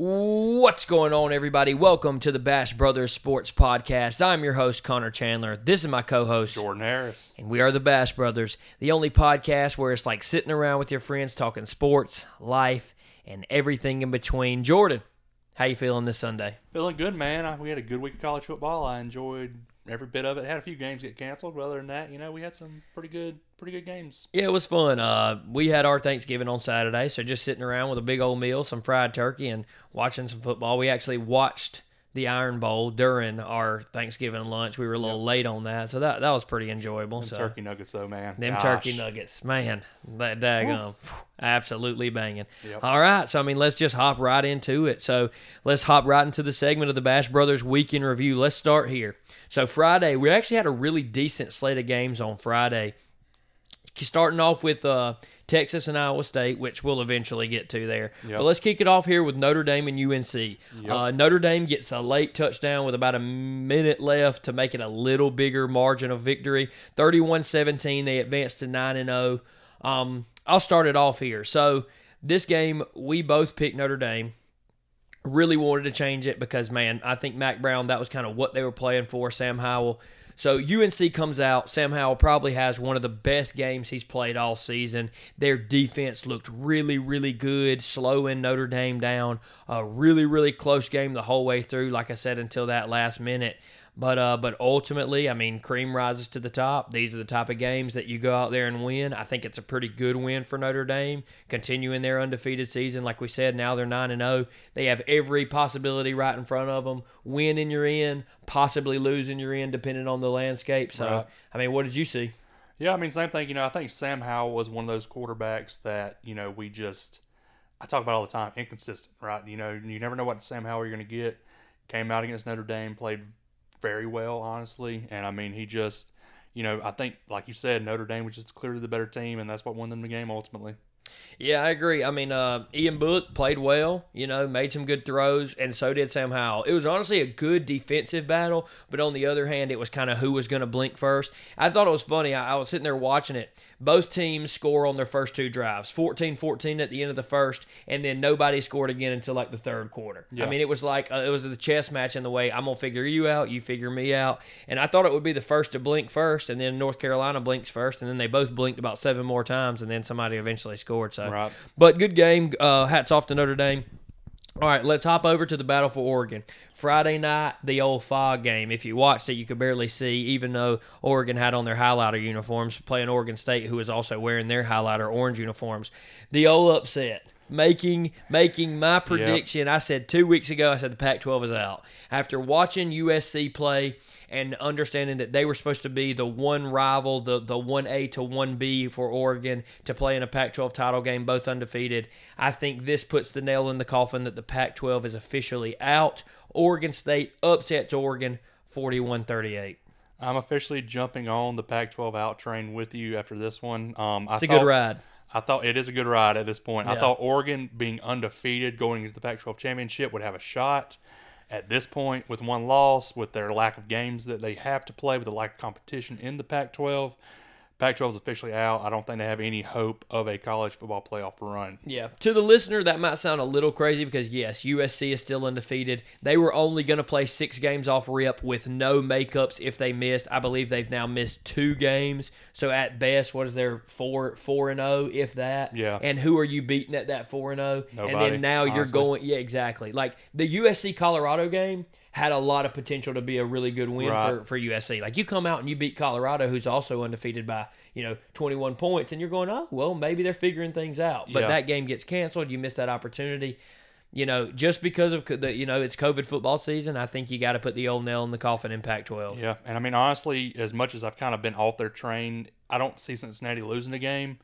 What's going on, everybody? Welcome to the Bash Brothers Sports Podcast. I'm your host, Connor Chandler. This is my co host, Jordan Harris. and we are the Bash Brothers, the only podcast where it's like sitting around with your friends talking sports, life, and everything in between. Jordan, how you feeling this Sunday? Feeling good, man. We had a good week of college football. I enjoyed every bit of it. Had a few games get canceled, but other than that, you know, we had some pretty good, pretty good games. Yeah, it was fun. Uh, we had our Thanksgiving on Saturday, so just sitting around with a big old meal, some fried turkey, and watching some football. We actually watched the Iron Bowl during our Thanksgiving lunch. We were a little late on that, so that that was pretty enjoyable. Them so turkey nuggets, though, man. them Gosh. turkey nuggets, man, that daggum, absolutely banging. Yep. All right, so I mean, let's just hop right into it. So let's hop right into the segment of the Bash Brothers Weekend Review. Let's start here. So Friday, we actually had a really decent slate of games on Friday. Starting off with uh, Texas and Iowa State, which we'll eventually get to there. Yep. But let's kick it off here with Notre Dame and UNC. Uh, Notre Dame gets a late touchdown with about a minute left to make it a little bigger margin of victory. 31 17, they advance to 9 and 0. Um, I'll start it off here. So, this game, we both picked Notre Dame really wanted to change it because man, I think Mack Brown that was kind of what they were playing for. Sam Howell. So UNC comes out. Sam Howell probably has one of the best games he's played all season. Their defense looked really, really good, slowing Notre Dame down. A really, really close game the whole way through. Like I said, until that last minute. But uh, but ultimately, I mean, cream rises to the top. These are the type of games that you go out there and win. I think it's a pretty good win for Notre Dame, continuing their undefeated season. Like we said, now they're nine and zero. They have every possibility right in front of them. Win and you're in. Possibly losing and you're in, depending on the landscape. So, Right. I mean, what did you see? Yeah, I mean, same thing. You know, I think Sam Howell was one of those quarterbacks that you know we just I talk about all the time, inconsistent, right? You know, you never know what Sam Howell you're going to get. Came out against Notre Dame, played very well, honestly, and I mean, he just, you know, I think like you said, Notre Dame was just clearly the better team, and that's what won them the game ultimately. Yeah, I agree. I mean, uh, Ian Book played well, you know, made some good throws, and so did Sam Howell. It was honestly a good defensive battle, but on the other hand, it was kind of who was going to blink first. I thought it was funny. I, I was sitting there watching it. Both teams score on their first two drives 14 14 at the end of the first, and then nobody scored again until like the third quarter. I mean, it was like uh, it was the chess match in the way I'm going to figure you out, you figure me out. And I thought it would be the first to blink first, and then North Carolina blinks first, and then they both blinked about seven more times, and then somebody eventually scored. So. Right. But good game. Uh, hats off to Notre Dame. All right, let's hop over to the battle for Oregon. Friday night, the old fog game. If you watched it, you could barely see, even though Oregon had on their highlighter uniforms, playing Oregon State, who was also wearing their highlighter orange uniforms. The old upset. Making making my prediction. I said two weeks ago, I said the Pac 12 is out. After watching USC play and understanding that they were supposed to be the one rival, the the one A to one B for Oregon to play in a Pac-12 title game, both undefeated. I think this puts the nail in the coffin that the Pac-12 is officially out. Oregon State upsets Oregon 41-38. I'm officially jumping on the Pac-12 out train with you after this one. Um, I It's a thought, good ride. I thought it is a good ride at this point. Yeah. I thought Oregon being undefeated going into the Pac-12 championship would have a shot. At this point, with one loss, with their lack of games that they have to play, with the lack of competition in the Pac-12, Pac-12 is officially out. I don't think they have any hope of a college football playoff run. Yeah. To the listener, that might sound a little crazy because, yes, USC is still undefeated. They were only going to play six games off rip with no makeups if they missed. I believe they've now missed two games. So, at best, what is their four, four and oh, if that? Yeah. And who are you beating at that four and oh? And then now you're going, yeah, exactly. Like the USC Colorado game had a lot of potential to be a really good win Right. for, for USC. Like you come out and you beat Colorado, who's also undefeated by you know 21 points, and you're going, oh well, maybe they're figuring things out. But Yeah. that game gets canceled. You miss that opportunity. You know, just because of the you know it's COVID football season, I think you got to put the old nail in the coffin in Pac-12. Yeah, and I mean honestly, as much as I've kind of been off their train, I don't see Cincinnati losing the game.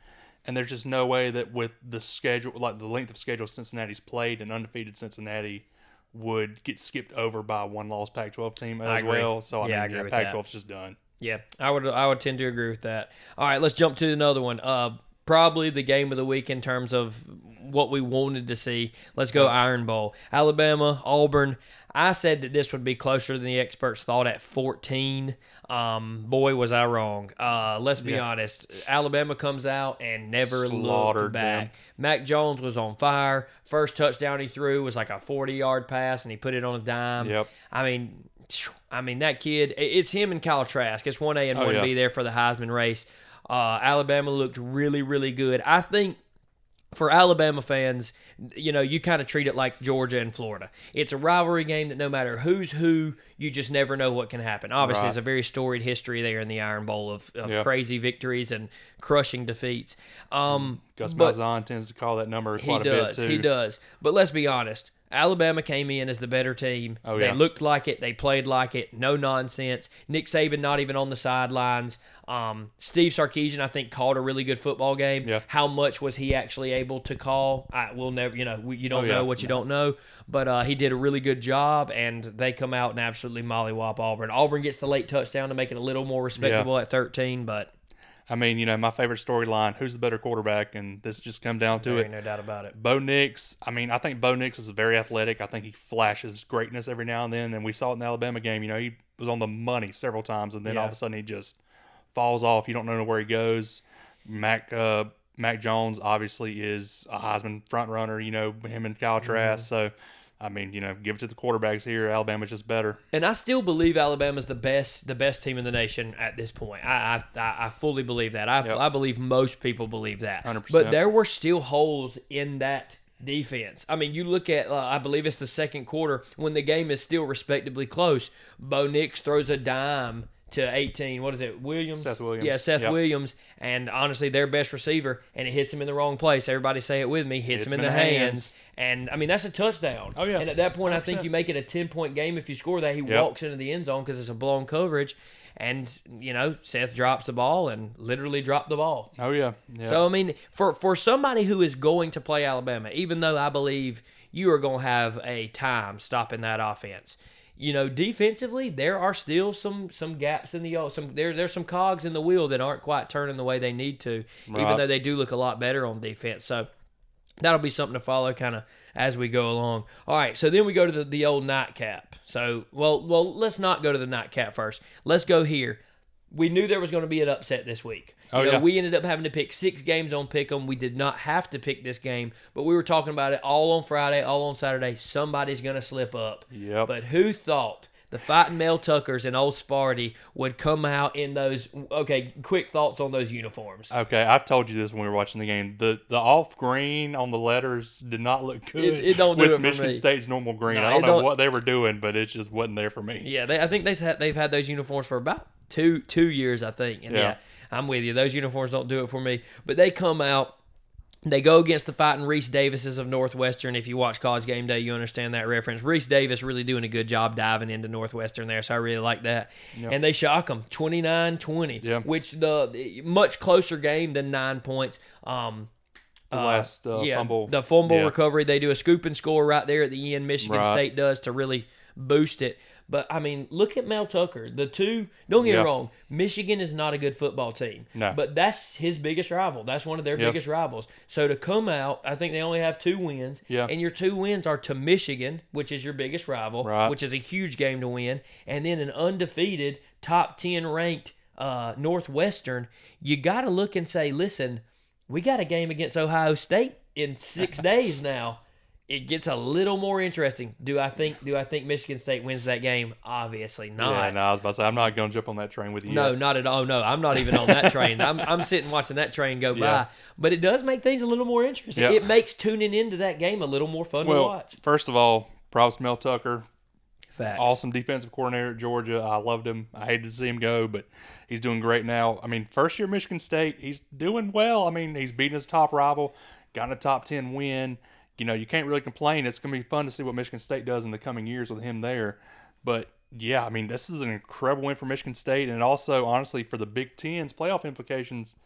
And there's just no way that with the schedule, like the length of schedule Cincinnati's played, an undefeated Cincinnati would get skipped over by one-loss Pac-12 team I as well. So I Yeah, I mean, agree yeah, with. Pac-12's just done. Yeah, I would I would tend to agree with that. All right, let's jump to another one. Uh, probably the game of the week in terms of what we wanted to see. Let's go Iron Bowl. Alabama, Auburn. I said that this would be closer than the experts thought at 14. Um, boy, was I wrong. Uh, let's be Yeah. honest. Alabama comes out and never looked back. them. Mac Jones was on fire. First touchdown he threw was like a 40 yard pass, and he put it on a dime. Yep. I mean, I mean that kid. It's him and Kyle Trask. It's one A and Oh, one. B there for the Heisman race. Uh, Alabama looked really, really good. I think for Alabama fans, you know, you kind of treat it like Georgia and Florida. It's a rivalry game that no matter who's who, you just never know what can happen. Obviously, Right. it's a very storied history there in the Iron Bowl of, of Yeah. crazy victories and crushing defeats. Um, Gus Malzahn tends to call that number quite a does. bit too. He does. But let's be honest. Alabama came in as the better team. Oh, they yeah. looked like it. They played like it. No nonsense. Nick Saban not even on the sidelines. Um, Steve Sarkisian, I think, called a really good football game. Yeah. How much was he actually able to call? I will never. You know, we, you don't Oh, yeah. know what you don't know. But uh, he did a really good job, and they come out and absolutely mollywop Auburn. Auburn gets the late touchdown to make it a little more respectable at 13, but I mean, you know, my favorite storyline: who's the better quarterback? And this just come down to there it. ain't no doubt about it. Bo Nix, I mean, I think Bo Nix is very athletic. I think he flashes greatness every now and then, and we saw it in the Alabama game. You know, he was on the money several times, and then all of a sudden he just falls off. You don't know where he goes. Mac uh, Mac Jones obviously is a Heisman front runner. You know, him and Kyle Trask. So, I mean, you know, give it to the quarterbacks here. Alabama's just better. And I still believe Alabama's the best, the best team in the nation at this point. I, I, I fully believe that. I, Yep. I believe most people believe that. 100%. But there were still holes in that defense. I mean, you look at, uh, I believe it's the second quarter when the game is still respectably close. Bo Nix throws a dime to 18. What is it? Williams. Seth Williams. Yeah, Seth Yep. Williams, and honestly, their best receiver, and it hits him in the wrong place. Everybody say it with me. Hits, him in, the hands. And I mean, that's a touchdown. Oh, yeah. And at that point, I think you make it a 10 point game if you score that. He Yep. walks into the end zone because it's a blown coverage. And, you know, Seth drops the ball and literally dropped the ball. Oh yeah, yeah. So, I mean, for, for somebody who is going to play Alabama, even though I believe you are going to have a time stopping that offense, you know, defensively, there are still some some gaps in the some there there's some cogs in the wheel that aren't quite turning the way they need to, even though they do look a lot better on defense. So that'll be something to follow kind of as we go along. All right, so then we go to the, the old nightcap. So, well, well, let's not go to the nightcap first. Let's go here. We knew there was going to be an upset this week. Oh, you Oh, know, yeah. We ended up having to pick six games on Pick'em. We did not have to pick this game, but we were talking about it all on Friday, all on Saturday. Somebody's going to slip up. Yep. But who thought the fighting Mel Tuckers and Old Sparty would come out in those? Okay, quick thoughts on those uniforms. Okay, I've told you this when we were watching the game. The the off green on the letters did not look good. It- it don't do with it Michigan. State's normal green. No, I don't know don't- what they were doing, but it just wasn't there for me. Yeah, they, I think they've had, they've had those uniforms for about two two years, I think. And yeah. Yeah. I'm with you. Those uniforms don't do it for me. But they come out, they go against the fighting Rece Davises of Northwestern. If you watch College Game Day, you understand that reference. Rece Davis really doing a good job diving into Northwestern there, so I really like that. And they shock them 29-20, Yeah. which the, the much closer game than nine points. Um, The last uh, yeah, fumble. the fumble Yeah. recovery. They do a scoop and score right there at the end. Michigan Right. State does to really boost it. But I mean, look at Mel Tucker. The two. Don't get Yeah. me wrong. Michigan is not a good football team. No. But that's his biggest rival. That's one of their Yeah. biggest rivals. So to come out, I think they only have two wins. Yeah. And your two wins are to Michigan, which is your biggest rival, Right. which is a huge game to win, and then an undefeated top ten ranked uh, Northwestern. You got to look and say, listen, we got a game against Ohio State in six days now. It gets a little more interesting. Do I think? Do I think Michigan State wins that game? Obviously not. Yeah, no, I was about to say I'm not going to jump on that train with you. No, yet. not at all. No, I'm not even on that train. I'm, I'm sitting watching that train go by. But it does make things a little more interesting. Yeah. It makes tuning into that game a little more fun to Well, watch. first of all, props Mel Tucker. Facts. Awesome defensive coordinator at Georgia. I loved him. I hated to see him go, but he's doing great now. I mean, first year Michigan State, he's doing well. I mean, he's beating his top rival, got a top 10 win. You know, you can't really complain. It's going to be fun to see what Michigan State does in the coming years with him there. But yeah, I mean, this is an incredible win for Michigan State. And also, honestly, for the Big Ten's playoff implications,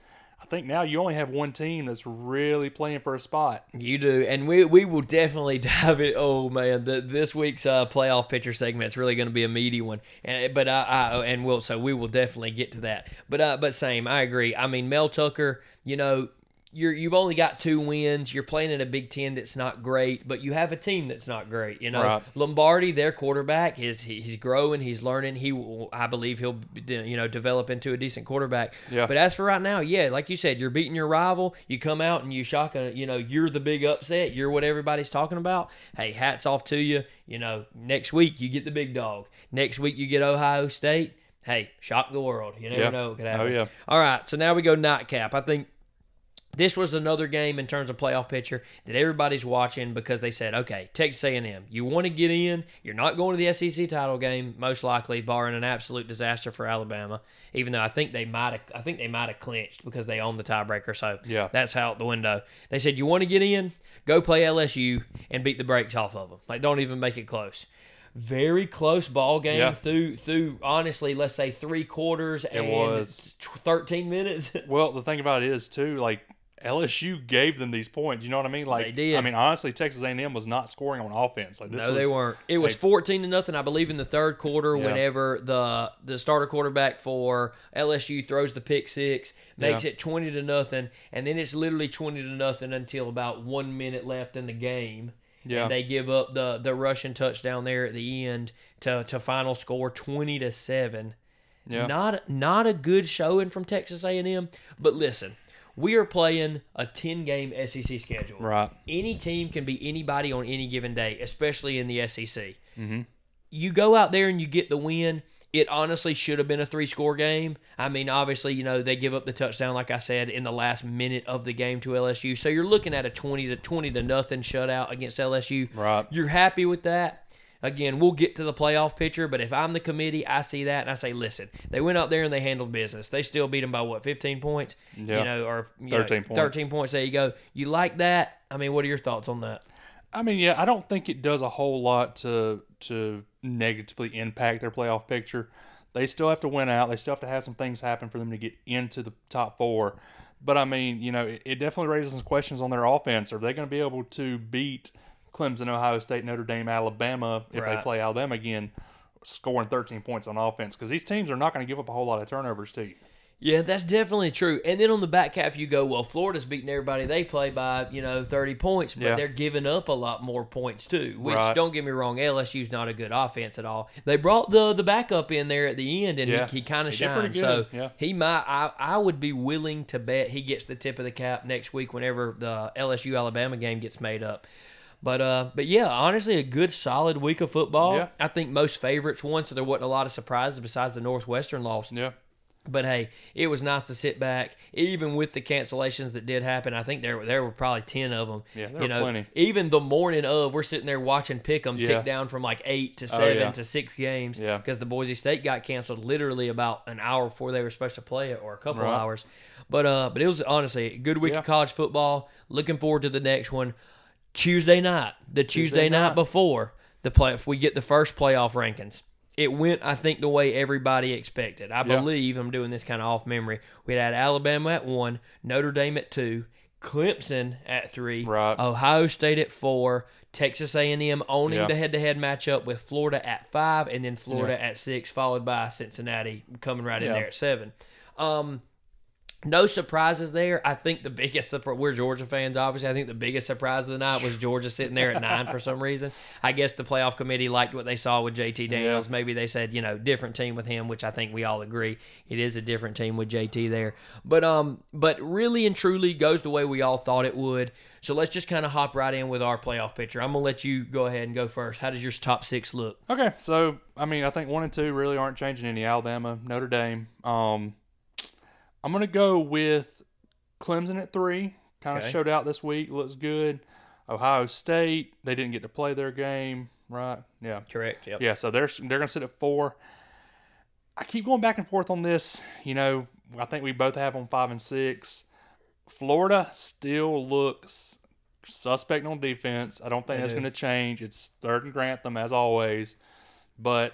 I think now you only have one team that's really playing for a spot. You do, and we we will definitely dive it. Oh man, the, this week's uh, playoff picture segment is really going to be a meaty one. And but I, I and we'll so we will definitely get to that. But uh, but same, I agree. I mean, Mel Tucker, you know. You're you've only got two wins. You're playing in a Big Ten that's not great, but you have a team that's not great. You know, Right. Lombardi, their quarterback, is he, he's growing, he's learning. He, will, I believe, he'll you know develop into a decent quarterback. Yeah. But as for right now, yeah, like you said, you're beating your rival. You come out and you shock a, you know, you're the big upset. You're what everybody's talking about. Hey, hats off to you. You know, next week you get the big dog. Next week you get Ohio State. Hey, shock the world. You never Yeah. know what could Oh, yeah. All right, so now we go nightcap. I think this was another game in terms of playoff picture that everybody's watching because they said, okay, Texas A&M, you want to get in. You're not going to the SEC title game, most likely, barring an absolute disaster for Alabama. Even though I think they might have, I think they might have clinched because they own the tiebreaker. So Yeah. that's out the window. They said, you want to get in, go play LSU and beat the brakes off of them. Like, don't even make it close. Very close ball game Yeah. through through honestly, let's say three quarters and was. thirteen minutes. Well, the thing about it is too, like LSU gave them these points. You know what I mean? Like, They did. I mean, honestly, Texas A&M was not scoring on offense. Like this no, was, they weren't. It was fourteen to nothing, I believe, in the third quarter. Yeah. Whenever the the starter quarterback for LSU throws the pick six, makes Yeah. it twenty to nothing, and then it's literally twenty to nothing until about one minute left in the game. Yeah. And they give up the the Russian touchdown there at the end to to final score twenty to seven. Yeah. Not not a good showing from Texas A and M. But listen, we are playing a ten game SEC schedule. Right. Any team can be anybody on any given day, especially in the SEC. Mhm. You go out there and you get the win. It honestly should have been a three score game. I mean, obviously, you know, they give up the touchdown, like I said, in the last minute of the game to LSU. So you're looking at a 20 to 20 to nothing shutout against LSU. Right. You're happy with that. Again, we'll get to the playoff picture, but if I'm the committee, I see that and I say, listen, they went out there and they handled business. They still beat them by what, 15 points? Yeah. You know, or you 13 know, points. 13 points. There you go. You like that? I mean, what are your thoughts on that? I mean, yeah, I don't think it does a whole lot to to negatively impact their playoff picture. They still have to win out. They still have to have some things happen for them to get into the top four. But I mean, you know, it, it definitely raises some questions on their offense. Are they going to be able to beat Clemson, Ohio State, Notre Dame, Alabama if they play Alabama again, scoring 13 points on offense? Because these teams are not going to give up a whole lot of turnovers to you. Yeah, that's definitely true. And then on the back half, you go, well, Florida's beating everybody they play by, you know, 30 points, but Yeah. they're giving up a lot more points too. Which, Right. don't get me wrong, LSU's not a good offense at all. They brought the the backup in there at the end, and Yeah. he, he kind of shined. So yeah. he might. I, I would be willing to bet he gets the tip of the cap next week whenever the LSU Alabama game gets made up. But uh, but yeah, honestly, a good solid week of football. Yeah. I think most favorites won, so there wasn't a lot of surprises besides the Northwestern loss. Yeah. But hey, it was nice to sit back, even with the cancellations that did happen. I think there were there were probably ten of them. Yeah, there you were know, plenty. even the morning of, we're sitting there watching Pick'em Yeah. tick down from like eight to seven yeah. to six games. Yeah. because the Boise State got canceled literally about an hour before they were supposed to play it, or a couple Right. hours. But uh, but it was honestly a good week Yeah. of college football. Looking forward to the next one. Tuesday night, the Tuesday, night, night. before the play, if we get the first playoff rankings, it went, I think, the way everybody expected. I Yeah. believe I'm doing this kind of off memory. We had Alabama at one, Notre Dame at two, Clemson at three, Right. Ohio State at four, Texas A&M owning Yeah. the head-to-head matchup with Florida at five, and then Florida at six, followed by Cincinnati coming right in there at seven. Um, no surprises there. I think the biggest we're Georgia fans, obviously. I think the biggest surprise of the night was Georgia sitting there at nine for some reason. I guess the playoff committee liked what they saw with JT Daniels. Maybe they said, you know, different team with him, which I think we all agree. It is a different team with JT there. But um, but really and truly goes the way we all thought it would. So let's just kind of hop right in with our playoff picture. I'm gonna let you go ahead and go first. How does your top six look? Okay, so I mean, I think one and two really aren't changing any. Alabama, Notre Dame. Um, I'm gonna go with Clemson at three. Kind of Okay. showed out this week. Looks good. Ohio State. They didn't get to play their game, right? Yeah, Correct. Yep. yeah. So they're they're gonna sit at four. I keep going back and forth on this. You know, I think we both have on five and six. Florida still looks suspect on defense. I don't think They that's going to change. It's third and Grantham as always, but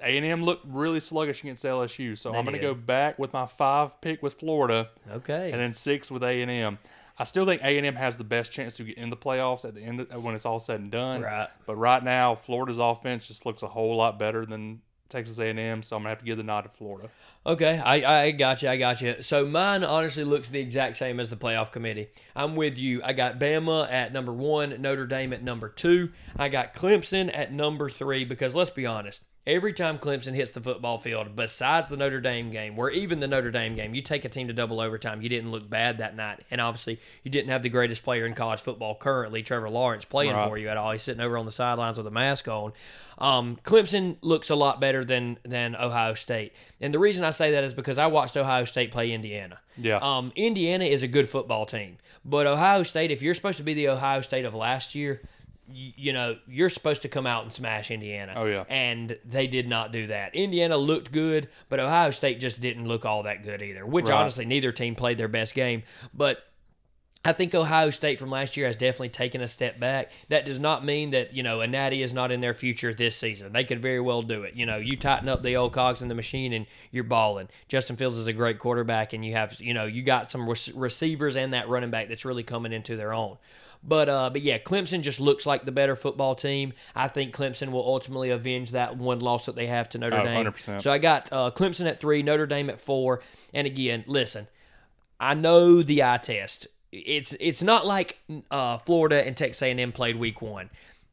A and M looked really sluggish against LSU. So They I'm going to go back with my five pick with Florida, Okay. and then six with A and M. I still think A and M has the best chance to get in the playoffs at the end of, when it's all said and done. Right. But right now, Florida's offense just looks a whole lot better than Texas A&M, so I'm gonna have to give the nod to Florida. Okay, I, I got you. I got you. So mine honestly looks the exact same as the playoff committee. I'm with you. I got Bama at number one, Notre Dame at number two. I got Clemson at number three because let's be honest, Every time Clemson hits the football field, besides the Notre Dame game, where even the Notre Dame game, you take a team to double overtime, you didn't look bad that night. And obviously, you didn't have the greatest player in college football currently, Trevor Lawrence, playing Right. for you at all. He's sitting over on the sidelines with a mask on. Um, Clemson looks a lot better than than Ohio State. And the reason I say that is because I watched Ohio State play Indiana. Yeah. Um, Indiana is a good football team, but Ohio State, if you're supposed to be the Ohio State of last year, you, you know you're supposed to come out and smash Indiana. Oh, yeah. and they did not do that. Indiana looked good, but Ohio State just didn't look all that good either. Which Right. honestly, neither team played their best game, but. I think Ohio State from last year has definitely taken a step back. That does not mean that, you know, a natty is not in their future this season. They could very well do it. You know, you tighten up the old cogs in the machine and you're balling. Justin Fields is a great quarterback and you have, you know, you got some rec- receivers and that running back that's really coming into their own. But uh, but yeah, Clemson just looks like the better football team. I think Clemson will ultimately avenge that one loss that they have to Notre Oh, Dame. 100%. So I got uh, Clemson at three, Notre Dame at four. And again, listen, I know the eye test. It's it's not like uh, Florida and Texas A&M played week one.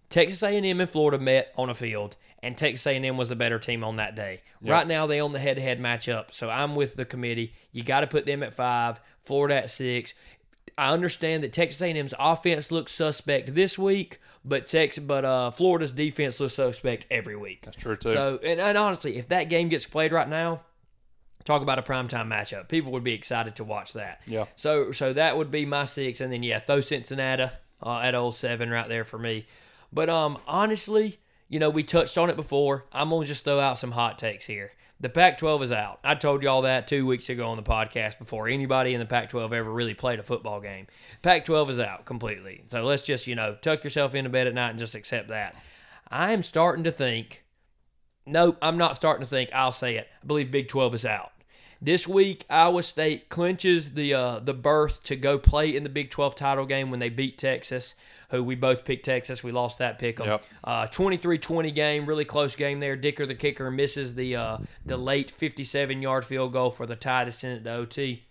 Texas A&M and Florida met on a field, and Texas A&M was the better team on that day. Right now, they own the head-to-head matchup, so I'm with the committee. You got to put them at five, Florida at six. I understand that Texas A&M's offense looks suspect this week, but Texas, but uh, Florida's defense looks suspect every week. That's true too. So, and, and honestly, if that game gets played right now, talk about a primetime matchup. People would be excited to watch that. Yeah. So, so that would be my six, and then yeah, throw Cincinnati uh, at old seven right there for me. But um, honestly, you know, we touched on it before. I'm gonna just throw out some hot takes here. The Pac-12 is out. I told y'all that two weeks ago on the podcast before anybody in the Pac-12 ever really played a football game. Pac-12 is out completely. So let's just you know tuck yourself into bed at night and just accept that. I am starting to think Nope, I'm not starting to think. I'll say it. I believe Big 12 is out. This week, Iowa State clinches the uh, the berth to go play in the Big 12 title game when they beat Texas, who we both picked Texas. We lost that pick 'em. Yep. Uh, 23-20 game, really close game there. Dicker, the kicker, misses the uh, the late 57 yard field goal for the tie to send it to OT.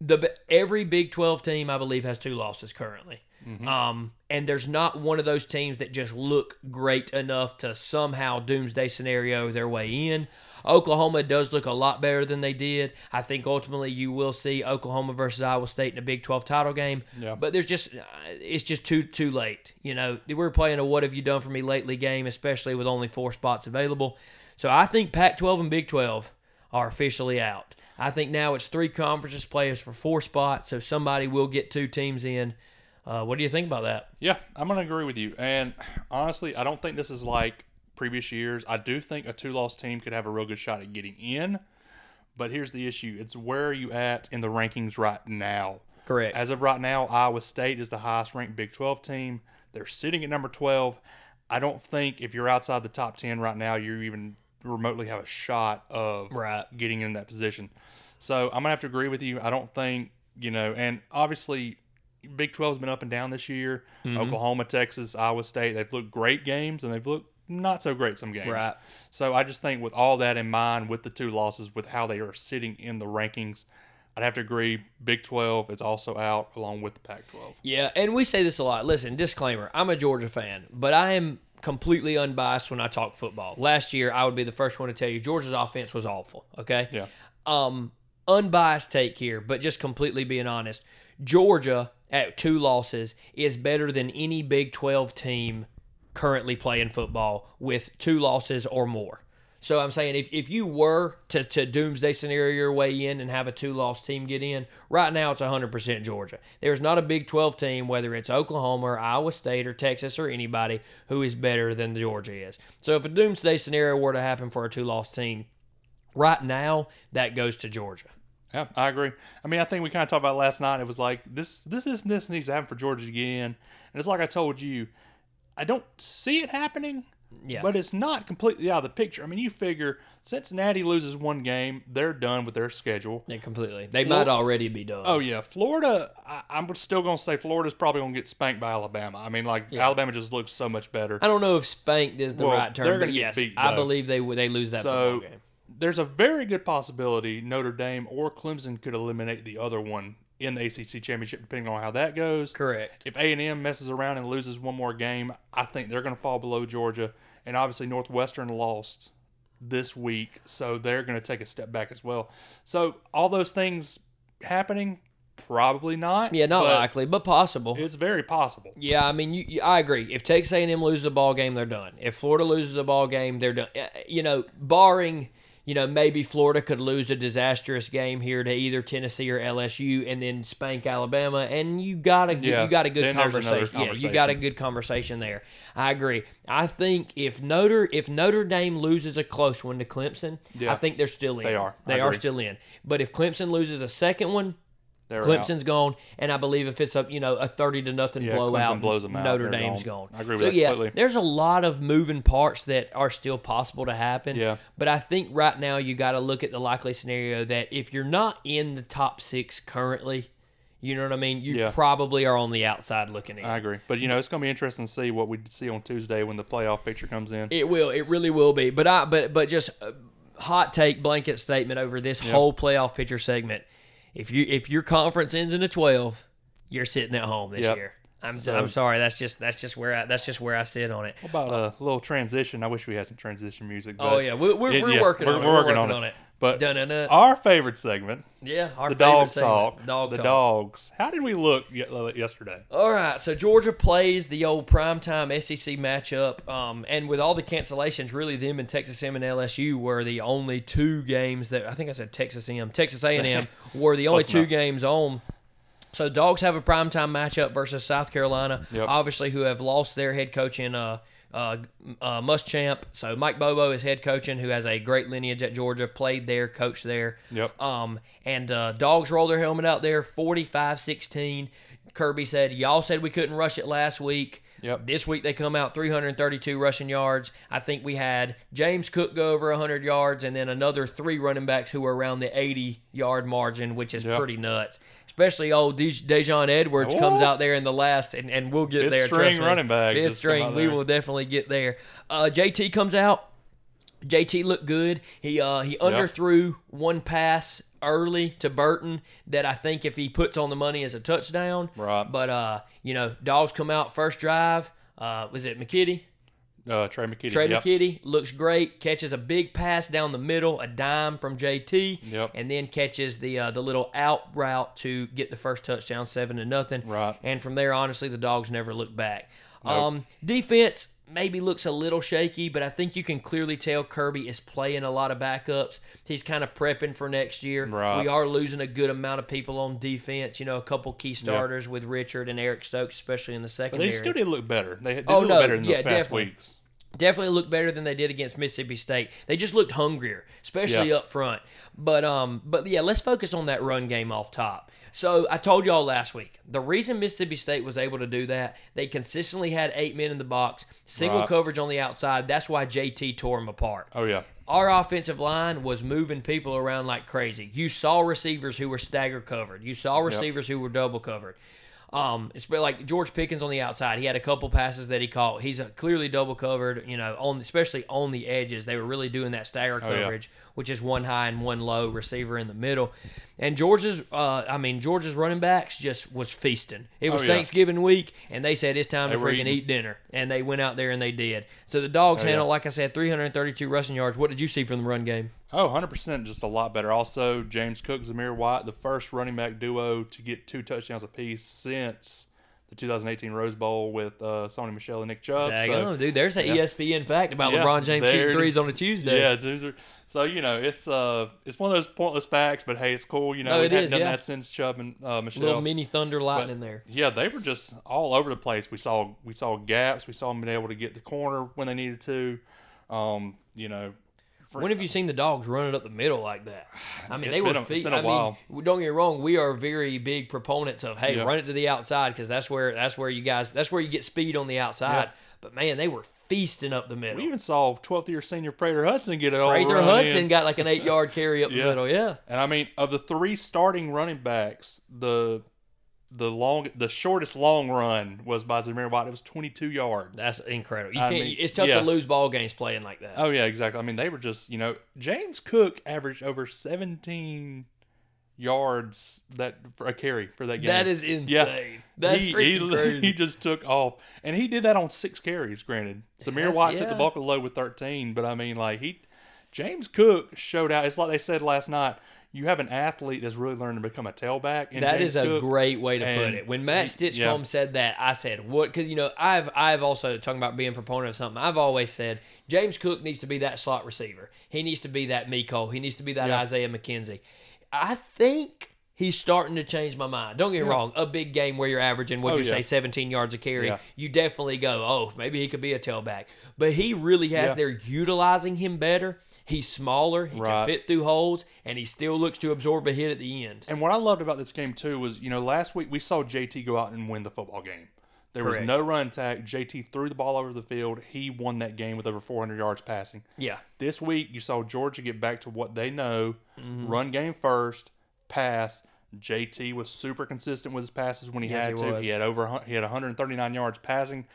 The every Big 12 team, I believe, has two losses currently. Um, and there's not one of those teams that just look great enough to somehow doomsday scenario their way in. Oklahoma does look a lot better than they did. I think ultimately you will see Oklahoma versus Iowa State in a Big 12 title game. Yeah. But there's just uh, it's just too too late. You know, we're playing a what have you done for me lately game, especially with only four spots available. So I think Pac-12 and Big 12 are officially out. I think now it's three conferences players for four spots, so somebody will get two teams in. Uh, what do you think about that? Yeah, I'm gonna agree with you. And honestly, I don't think this is like previous years. I do think a two-loss team could have a real good shot at getting in. But here's the issue: it's where are you at in the rankings right now? Correct. As of right now, Iowa State is the highest ranked Big 12 team. They're sitting at number 12. I don't think if you're outside the top 10 right now, you even remotely have a shot of Right. getting in that position. So I'm going to have to agree with you. I don't think, you know, and obviously Big 12's been up and down this year. Mm-hmm. Oklahoma, Texas, Iowa State, they've looked great games and they've looked not so great some games. Right. So I just think with all that in mind, with the two losses, with how they are sitting in the rankings, I'd have to agree. Big 12 is also out along with the Pac 12. Yeah, and we say this a lot. Listen, disclaimer: I'm a Georgia fan, but I am completely unbiased when I talk football. Last year, I would be the first one to tell you Georgia's offense was awful. Okay. Yeah. Um, unbiased take here, but just completely being honest. Georgia at two losses is better than any Big 12 team currently playing football with two losses or more. So I'm saying if, if you were to, to doomsday scenario your way in and have a two loss team get in, right now it's 100% Georgia. There's not a Big 12 team, whether it's Oklahoma or Iowa State or Texas or anybody, who is better than Georgia is. So if a doomsday scenario were to happen for a two loss team, right now that goes to Georgia. Yeah, I agree. I mean, I think we kind of talked about last night. It was like this, this isn't this needs to happen for Georgia again. and it's like I told you, I don't see it happening, Yeah. But it's not completely out of the picture. I mean, you figure Cincinnati loses one game, they're done with their schedule. Yeah, completely. They might already be done. Oh yeah, Florida. I, I'm still going to say Florida's probably going to get spanked by Alabama. I mean, like Alabama just looks so much better. I don't know if spanked is the Well, right term, they're but gonna yes, beat, I believe they they lose that So football game. There's a very good possibility Notre Dame or Clemson could eliminate the other one in the ACC championship, depending on how that goes. Correct. If A and M messes around and loses one more game, I think they're going to fall below Georgia. And obviously Northwestern lost this week, so they're going to take a step back as well. So all those things happening, probably not. Yeah, not but likely, but possible. It's very possible. Yeah, I mean, you, you, I agree. If Texas A&M loses a ball game, they're done. If Florida loses a ball game, they're done. Uh, You know, barring you know maybe Florida could lose a disastrous game here to either Tennessee or LSU, and then spank Alabama, and you got a good, Yeah, you got a good another conversation. Yeah, you got a good conversation there. I agree. I think if Notre if Notre Dame loses a close one to Clemson, Yeah. I think they're still in. They are. I They are agree. still in. But if Clemson loses a second one, They're Clemson's gone, and I believe if it's a you know a thirty to nothing Yeah, blowout, Clemson blows them out, Notre they're Dame's gone. gone. I agree with so that yeah, completely. there's a lot of moving parts that are still possible to happen. Yeah. but I think right now you got to look at the likely scenario that if you're not in the top six currently, you know what I mean. You Yeah. probably are on the outside looking in. I agree. But you know, it's going to be interesting to see what we see on Tuesday when the playoff picture comes in. It will. It really will be. But I. But but just hot take blanket statement over this whole playoff picture segment. If you if your conference ends in a twelve, you're sitting at home this Yep. year. I'm, So- I'm sorry. That's just that's just where I that's just where I sit on it. How about a little transition? I wish we had some transition music. Oh, but Oh yeah, we're, we're, it- we're yeah, working we're- on we're We're working working on on it. But Dun-dun-dun. our favorite segment, Yeah, our the favorite dog segment, talk. Dog the talk. dogs. How did we look uh, yesterday? All right, so Georgia plays the old primetime SEC matchup, um, and with all the cancellations, really them and Texas M and LSU were the only two games that I think I said Texas M, Texas A and M were the only two enough. games on. So dogs have a primetime matchup versus South Carolina, Yep. obviously who have lost their head coach in uh, uh, uh, Muschamp. So Mike Bobo is head coaching, who has a great lineage at Georgia, played there, coached there. Yep. Um, and uh, dogs roll their helmet out there 45 16. Kirby said, Y'all said we couldn't rush it last week. Yep. This week they come out 332 rushing yards. I think we had James Cook go over 100 yards and then another three running backs who were around the 80 yard margin, which is Yep. pretty nuts. Especially old De- Daijun Edwards comes out there in the last, and, and we'll get Fifth there. string running back Fifth string. We will definitely get there. Uh, JT comes out. JT looked good. He uh he underthrew one pass early to Burton that I think if he puts on the money is a touchdown. Right. But uh, you know, dogs come out first drive. Uh, was it McKitty? Uh, Trey McKitty. Trey yep. McKitty looks great. Catches a big pass down the middle, a dime from JT, Yep. and then catches the uh, the little out route to get the first touchdown, seven to nothing. Right. And from there, honestly, the dogs never looked back. Nope. Um, defense maybe looks a little shaky, but I think you can clearly tell Kirby is playing a lot of backups. He's kind of prepping for next year. Right. We are losing a good amount of people on defense. You know, a couple key starters with Richard and Eric Stokes, especially in the But secondary. they still did look better. They did Oh, look no, better yeah, the past definitely. weeks. Definitely looked better than they did against Mississippi State. They just looked hungrier, especially Yeah. up front. But um, but yeah, let's focus on that run game off top. So I told y'all last week the reason Mississippi State was able to do that, they consistently had eight men in the box, single Right. coverage on the outside. That's why JT tore them apart. Oh yeah. Our offensive line was moving people around like crazy. You saw receivers who were stagger covered. You saw receivers who were double covered. Um, it's like George Pickens on the outside. He had a couple passes that he caught. He's clearly double covered. You know, on especially on the edges, they were really doing that stagger Oh, yeah. coverage, which is one high and one low receiver in the middle. And George's, uh, I mean, George's running backs just was feasting. It was Oh, yeah. Thanksgiving week, and they said it's time They to freaking eating. eat dinner, and they went out there and they did. So the dogs Oh, yeah. handled, like I said, 332 rushing yards. What did you see from the run game? Oh, 100% just a lot better. Also, James Cook, Zamir White, the first running back duo to get two touchdowns apiece since the 2018 Rose Bowl with uh, Sony Michel and Nick Chubb. Dang So, dude, there's that E Yeah. ESPN fact about Yeah, LeBron James shooting threes on a Tuesday. yeah, are- so you know it's uh it's one of those pointless facts, but hey, it's cool. You know, No, we it is, done yeah. that since Chubb and uh, Michel. little mini thunder But, lightning there. Yeah, they were just all over the place. We saw we saw gaps. We saw them being able to get the corner when they needed to. Um, you know, When have you seen the dogs running up the middle like that? I mean, It's they were a- feet. I while. mean, don't get me wrong. We are very big proponents of hey, Yeah. run it to the outside because that's where that's where you guys that's where you get speed on the outside. Yeah. But man, they were feasting up the middle. We even saw 12th year senior Prather Hudson get it all Prather run Hudson in. got like an eight yard carry up the middle. Yeah. And I mean, of the three starting running backs, the the long the shortest long run was by Zamir White. It was 22 yards. That's incredible. You I can't. mean, it's tough yeah. to lose ball games playing like that. oh yeah, exactly. I mean, they were just you know James Cook averaged over 17 yards that for a carry for that game. that is insane. Yeah. That's he, freaking he, crazy. he just took off, and he did that on six carries. Granted, Zamir Yes, White took the bulk of the load with 13, but I mean, like he, James Cook showed out. It's like they said last night. You have an athlete that's really learning to become a tailback. And That James is a Cook, great way to put it. When Matt he- Stinchcomb yeah. said that, I said, "What?" Because you know, I've I've also talking about being a proponent of something. I've always said James Cook needs to be that slot receiver. He needs to be that Miko. He needs to be that Yeah. Isaiah McKenzie. I think he's starting to change my mind. Don't get me wrong. A big game where you're averaging, what Oh, you yeah. say, 17 yards a carry, Yeah. you definitely go, oh, maybe he could be a tailback. But he really has. Yeah. They're utilizing him better. He's smaller. He can fit through holes, and he still looks to absorb a hit at the end. And what I loved about this game too was, you know, last week we saw JT go out and win the football game. There Correct. was no run attack. JT threw the ball over the field. He won that game with over 400 yards passing. Yeah. This week, you saw Georgia get back to what they know Mm-hmm. run game first, pass. JT was super consistent with his passes when he Yes, had he to. was. He had over he had 139 yards passing.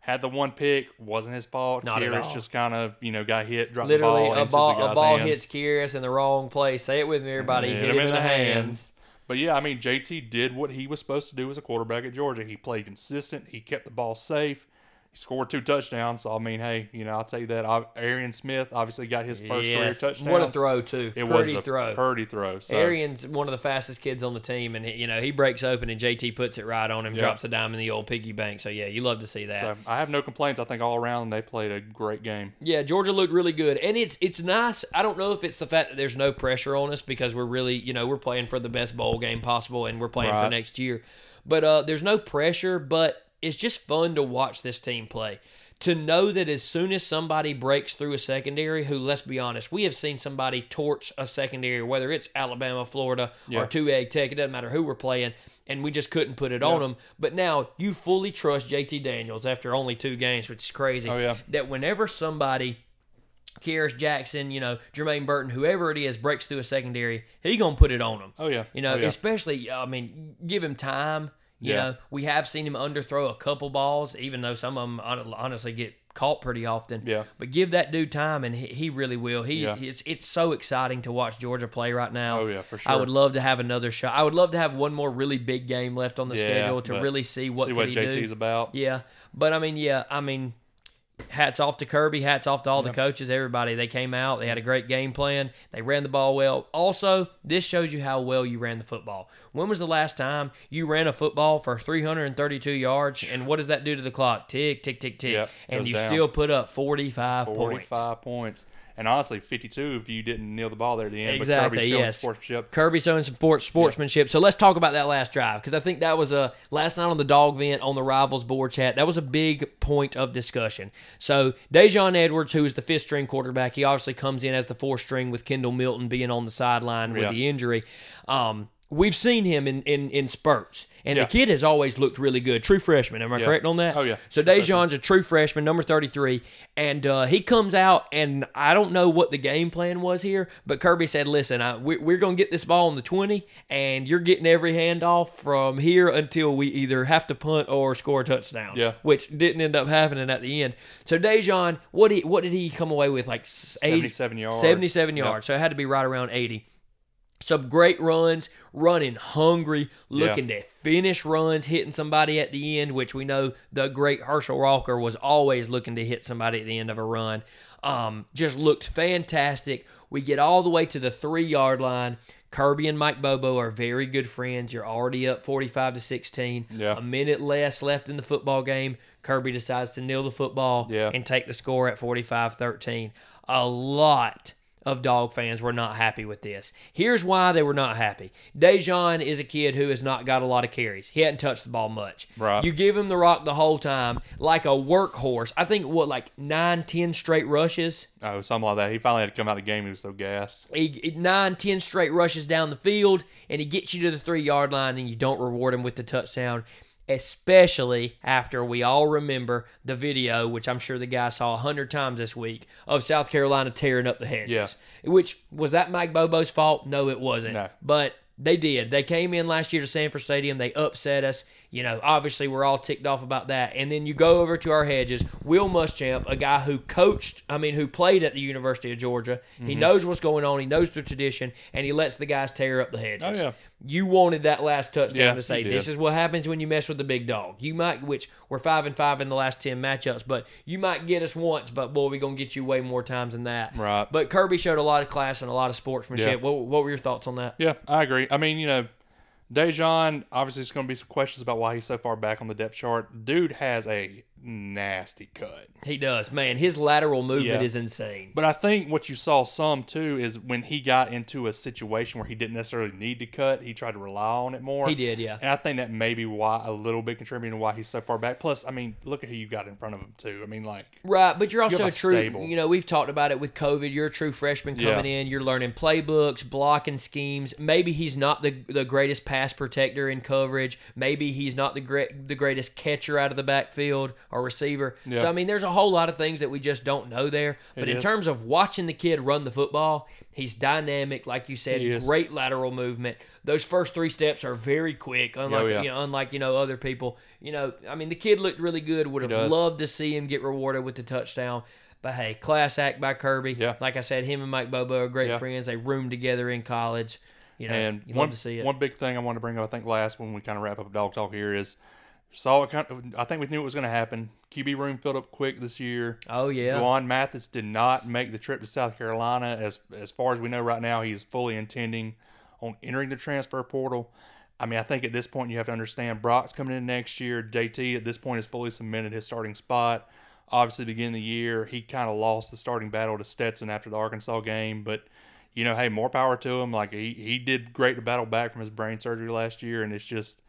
Had the one pick, wasn't his fault. Not at Kearis all. just kind of you know got hit, dropped Literally, the ball a ball a ball hands. hits Kearis in the wrong place. Say it with me, everybody. Hit, him, in the hands. But yeah, I mean, JT did what he was supposed to do as a quarterback at Georgia. He played consistent. He kept the ball safe. He scored two touchdowns. So I mean, hey, you know, I'll tell you that. I- Arian Smith obviously got his first Yes. career touchdown. What a throw too. It Pretty was a throw. Purdy throw. So Arian's one of the fastest kids on the team, and he, you know he breaks open, and JT puts it right on him, Yeah. drops a dime in the old piggy bank. So yeah, you love to see that. So I have no complaints. I think all around they played a great game. Yeah, Georgia looked really good, and it's it's nice. I don't know if it's the fact that there's no pressure on us because we're really you know we're playing for the best bowl game possible, and we're playing for next year. But uh, there's no pressure, but it's just fun to watch this team play. To know that as soon as somebody breaks through a secondary, who let's be honest, we have seen somebody torch a secondary, whether it's Alabama, Florida, Yeah. or two egg tech, it doesn't matter who we're playing, and we just couldn't put it on them. But now you fully trust JT Daniels after only two games, which is crazy. Oh, yeah. That whenever somebody Kearis Jackson, you know, Jermaine Burton, whoever it is, breaks through a secondary, he gonna put it on them. Oh yeah. You know, Oh, yeah. especially, I mean, give him time. You Yeah. know, we have seen him underthrow a couple balls, even though some of them honestly get caught pretty often. Yeah. But give that dude time, and he, he really will. He Yeah. it's it's so exciting to watch Georgia play right now. Oh, yeah, for sure. I would love to have another shot. I would love to have one more really big game left on the Yeah, schedule to really see what see what he JT's do. about. Yeah, but I mean, yeah, I mean, hats off to Kirby, hats off to all the coaches, everybody. They came out, they had a great game plan, they ran the ball well. Also, this shows you how well you ran the football. When was the last time you ran a football for 332 yards? And what does that do to the clock? Tick, tick, tick, tick. Yep, and you down. still put up 45, points. 45 points. And honestly, 52 if you didn't nail the ball there at the end. Exactly, But Kirby showing yes. sportsmanship. Kirby showing some sport, sportsmanship. So let's talk about that last drive because I think that was a last night on the dog vent on the rivals board chat. That was a big point of discussion. So Daijun Edwards, who is the fifth string quarterback, he obviously comes in as the fourth string with Kendall Milton being on the sideline with Yeah. the injury. Um, we've seen him in in, in spurts, and Yeah. the kid has always looked really good. True freshman, am I Yeah. correct on that? Oh, yeah. So True Daijun's a true freshman, number 33, and uh, he comes out, and I don't know what the game plan was here, but Kirby said, listen, I, we, we're going to get this ball on the 20, and you're getting every handoff from here until we either have to punt or score a touchdown, Yeah. which didn't end up happening at the end. So Daijun, what, he, what did he come away with? Like s- 80 77 yards. 77 Yep. yards. So it had to be right around 80. Some great runs, running hungry, looking to finish runs, hitting somebody at the end, which we know the great Herschel Walker was always looking to hit somebody at the end of a run. Um, just looked fantastic. We get all the way to the three yard line. Kirby and Mike Bobo are very good friends. You're already up 45 to 16. Yeah. A minute less left in the football game. Kirby decides to kneel the football Yeah. and take the score at 45 13. A lot of dog fans were not happy with this. Here's why they were not happy. Daijun is a kid who has not got a lot of carries. He hadn't touched the ball much. Right. You give him the rock the whole time, like a workhorse. I think what like nine, ten straight rushes. Oh, something like that. He finally had to come out of the game. He was so gassed. He, he- nine, ten straight rushes down the field, and he gets you to the three yard line, and you don't reward him with the touchdown. Especially after we all remember the video, which I'm sure the guy saw a hundred times this week, of South Carolina tearing up the hedges. Yeah. Which was that Mike Bobo's fault? No, it wasn't. No. But they did. They came in last year to Sanford Stadium. They upset us. You know, obviously we're all ticked off about that. And then you go over to our hedges. Will Muschamp, a guy who coached, I mean, who played at the University of Georgia. Mm-hmm. He knows what's going on. He knows the tradition, and he lets the guys tear up the hedges. Oh, yeah. You wanted that last touchdown Yeah, to say this is what happens when you mess with the big dog. You might, which we're five and five in the last ten matchups, but you might get us once, but boy, we're gonna get you way more times than that. Right. But Kirby showed a lot of class and a lot of sportsmanship. Yeah. What, what were your thoughts on that? Yeah, I agree. I mean, you know, Daijun, obviously, there's going to be some questions about why he's so far back on the depth chart. Dude has a nasty cut. He does, man. His lateral movement Yeah. is insane. But I think what you saw some too is when he got into a situation where he didn't necessarily need to cut, he tried to rely on it more. He did, yeah. And I think that may be why a little bit contributing to why he's so far back. Plus, I mean, look at who you got in front of him too. I mean, like, Right, but you're also a true. stable. You know, we've talked about it with COVID. You're a true freshman coming in. You're learning playbooks, blocking schemes. Maybe he's not the the greatest pass protector in coverage. Maybe he's not the great the greatest catcher out of the backfield or receiver. Yeah. So I mean, there's a whole lot of things that we just don't know there. But It in is. terms of watching the kid run the football, he's dynamic, like you said, He is. great lateral movement. Those first three steps are very quick, oh, unlike Oh, yeah. you know, unlike you know other people. You know, I mean, the kid looked really good. Would have loved to see him get rewarded with the touchdown. But hey, class act by Kirby. Yeah. Like I said, him and Mike Bobo are great Yeah. friends. They roomed together in college. You know, and you one, to see it. one big thing I want to bring up, I think last when we kind of wrap up dog talk here is saw it kind of, I think we knew it was going to happen. QB room filled up quick this year. oh yeah. D'Wan Mathis did not make the trip to South Carolina. As as far as we know right now, he is fully intending on entering the transfer portal. I mean, I think at this point you have to understand Brock's coming in next year. JT at this point is fully cemented his starting spot. Obviously, beginning of the year, he kind of lost the starting battle to Stetson after the Arkansas game, but you know, hey, more power to him. Like he, he did great to battle back from his brain surgery last year, and it's just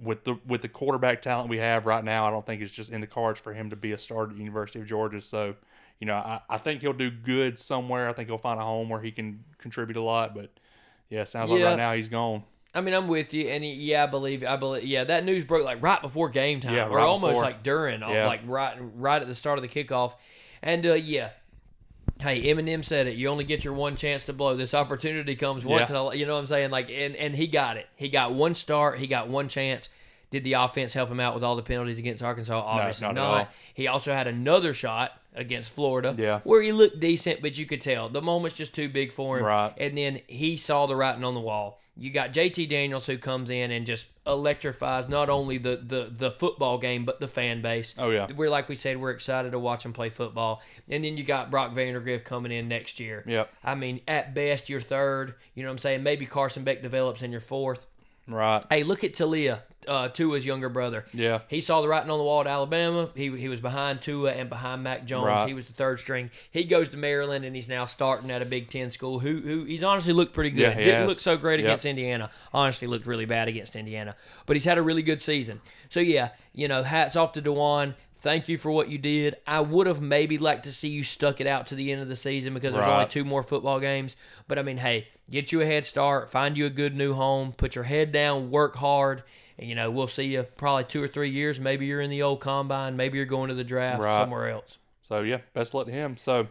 with the with the quarterback talent we have right now, I don't think it's just in the cards for him to be a starter at University of Georgia. So, you know, I, I think he'll do good somewhere. I think he'll find a home where he can contribute a lot. But yeah, sounds like right now he's gone. I mean, I'm with you, and yeah, I believe, I believe, yeah, that news broke like right before game time, Yeah, or almost before. like during, Yeah. like right, right at the start of the kickoff, and uh, yeah. Hey, Eminem said it. You only get your one chance to blow. This opportunity comes once, Yeah. and you know what I'm saying. Like, and and he got it. He got one start. He got one chance. Did the offense help him out with all the penalties against Arkansas? Obviously not at not. all. He also had another shot against Florida, Yeah. where he looked decent, but you could tell the moment's just too big for him. Right. And then he saw the writing on the wall. You got JT Daniels who comes in and just electrifies not only the, the, the football game but the fan base. Oh, yeah. We're like we said, we're excited to watch him play football. And then you got Brock Vandergriff coming in next year. Yep. I mean, at best you're third. You know what I'm saying? Maybe Carson Beck develops in your fourth. Right. Hey, look at Taulia, uh, Tua's younger brother. Yeah. He saw the writing on the wall at Alabama. He, he was behind Tua and behind Mac Jones. Right. He was the third string. He goes to Maryland and he's now starting at a Big Ten school. Who who he's honestly looked pretty good. Yeah, he Didn't has. look so great Yep. against Indiana. Honestly, looked really bad against Indiana. But he's had a really good season. So yeah, you know, hats off to D'Wan. Thank you for what you did. I would have maybe liked to see you stuck it out to the end of the season because there's only two more football games. But I mean, hey, get you a head start, find you a good new home, put your head down, work hard, and you know we'll see you probably two or three years. Maybe you're in the old combine, maybe you're going to the draft Right. somewhere else. So yeah, best luck to him. So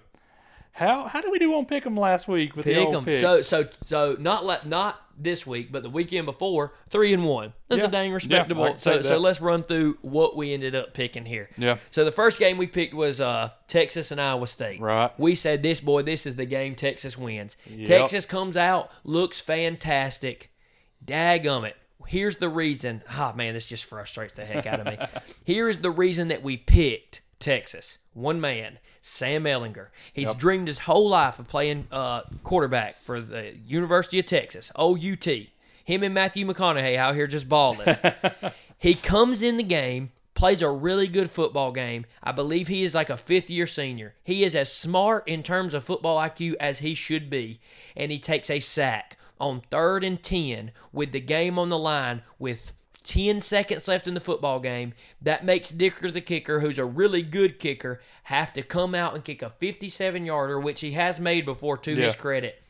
how how did we do on Pick'em last week with the Pick old picks? So so so not let not this week, but the weekend before, three and one. That's Yeah. a dang respectable. So take so that. let's run through what we ended up picking here. Yeah. So the first game we picked was uh, Texas and Iowa State. Right. We said this boy, this is the game Texas wins. Texas comes out, looks fantastic. Daggum it. Here's the reason. Ah man, this just frustrates the heck out of me. Here is the reason that we picked Texas. One man, Sam Ehlinger. He's dreamed his whole life of playing uh, quarterback for the University of Texas, OUT. Him and Matthew McConaughey out here just balling. he comes in the game, plays a really good football game. I believe he is like a fifth year senior. He is as smart in terms of football IQ as he should be. And he takes a sack on third and 10 with the game on the line with 10 seconds left in the football game. That makes Dicker, the kicker, who's a really good kicker, have to come out and kick a 57 yarder, which he has made before to Yeah. his credit.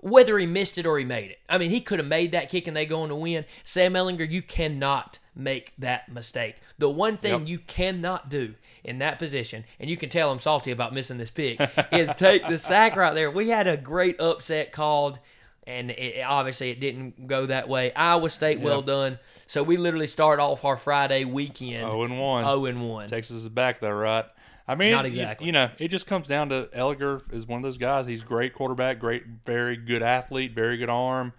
Whether he missed it or he made it. I mean, he could have made that kick and they go on to win. Sam Ehlinger, you cannot make that mistake. The one thing Yep. you cannot do in that position, and you can tell I'm salty about missing this pick, is take the sack right there. We had a great upset called, and it, obviously it didn't go that way. Iowa State, well done. So we literally start off our Friday weekend 0 and 1. 0 and 1. Texas is back though, right? I mean, Not exactly. You, know, it just comes down to Ehlinger is one of those guys. He's great quarterback, great, very good athlete, very good arm.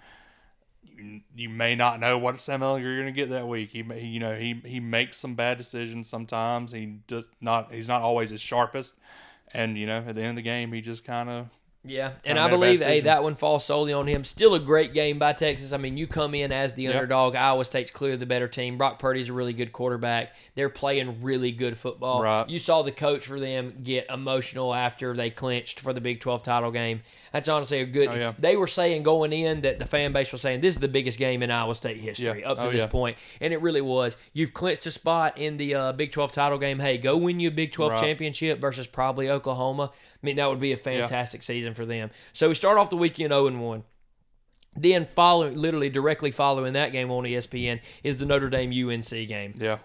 You, you may not know what Sam Ehlinger you're going to get that week. He, you know, he he makes some bad decisions sometimes. He does not. He's not always his sharpest. And you know, at the end of the game, he just kind of Yeah, and I made a bad believe hey that one falls solely on him. Still a great game by Texas. I mean, you come in as the Yep. underdog. Iowa State's clearly the better team. Brock Purdy's a really good quarterback. They're playing really good football. Right. You saw the coach for them get emotional after they clinched for the Big 12 title game. That's honestly a good. Oh, yeah. They were saying going in that the fan base was saying this is the biggest game in Iowa State history Yeah. up to Oh, this yeah. point, and it really was. You've clinched a spot in the uh, Big 12 title game. Hey, go win you a Big 12 Right. championship versus probably Oklahoma. I mean, that would be a fantastic season for them. So we start off the weekend 0 and 1. Then following, literally directly following that game on ESPN is the Notre Dame UNC game. yeah.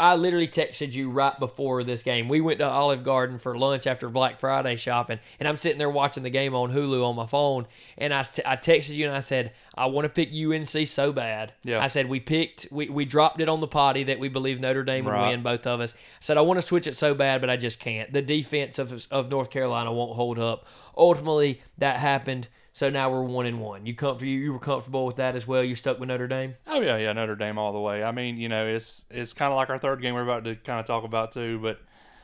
I literally texted you right before this game. We went to Olive Garden for lunch after Black Friday shopping, and I'm sitting there watching the game on Hulu on my phone. And I, I texted you and I said, I want to pick UNC so bad. Yeah. I said, we picked, we, we dropped it on the potty that we believe Notre Dame would Right. win, both of us. I said, I want to switch it so bad, but I just can't. The defense of, of North Carolina won't hold up. Ultimately, that happened. So now we're one and one. You comfort you, you were comfortable with that as well. You stuck with Notre Dame. Oh yeah, yeah, Notre Dame all the way. I mean, you know, it's it's kind of like our third game we're about to kind of talk about too, but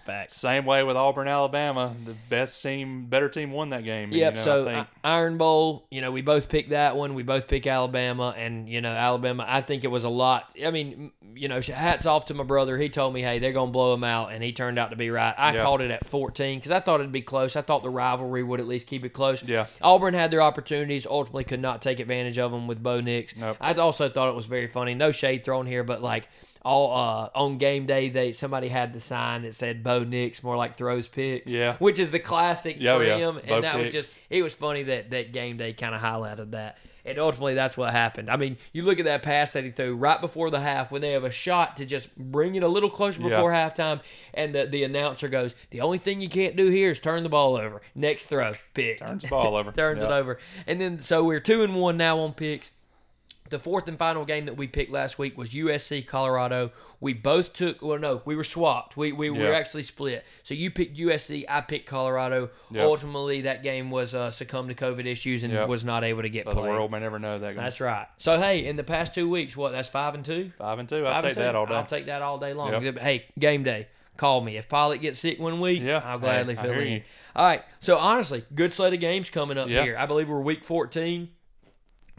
Facts. same way with Auburn, Alabama. The best team, better team won that game. Yep. You know, so I Iron Bowl, you know, we both picked that one. We both picked Alabama, and you know, Alabama. I think it was a lot. I mean, you know, hats off to my brother. He told me, hey, they're gonna blow them out, and he turned out to be right. I Yeah. called it at 14 because I thought it'd be close. I thought the rivalry would at least keep it close. Yeah. Auburn had their opportunities, ultimately could not take advantage of them with Bo Nix. Nope. I also thought it was very funny. No shade thrown here, but like. All uh, on game day, they somebody had the sign that said "Bo Nix," more like throws picks. Yeah. which is the classic Yeah, for yeah. him, Bo and that was just it was funny that that game day kind of highlighted that. And ultimately, that's what happened. I mean, you look at that pass that he threw right before the half when they have a shot to just bring it a little closer Yeah. before halftime, and the, the announcer goes, The only thing you can't do here is turn the ball over. Next throw, pick. Turns the ball over. Turns it over. And then, so we're two and one now on picks. The fourth and final game that we picked last week was USC Colorado. We both took, well, no, we were swapped. We, we were actually split. So you picked USC, I picked Colorado. Yep. Ultimately, that game was uh, succumbed to COVID issues and Yep. was not able to get So the played. world may never know that. That's right. So hey, in the past two weeks, what? That's five and two. five and two. I'll Five take two? that all day. I'll take that all day long. Yep. Hey, game day. Call me if Pilot gets sick one week. Yeah, I'll gladly I fill in. you. All right. So honestly, good slate of games coming up Yeah. here. I believe we're week fourteen.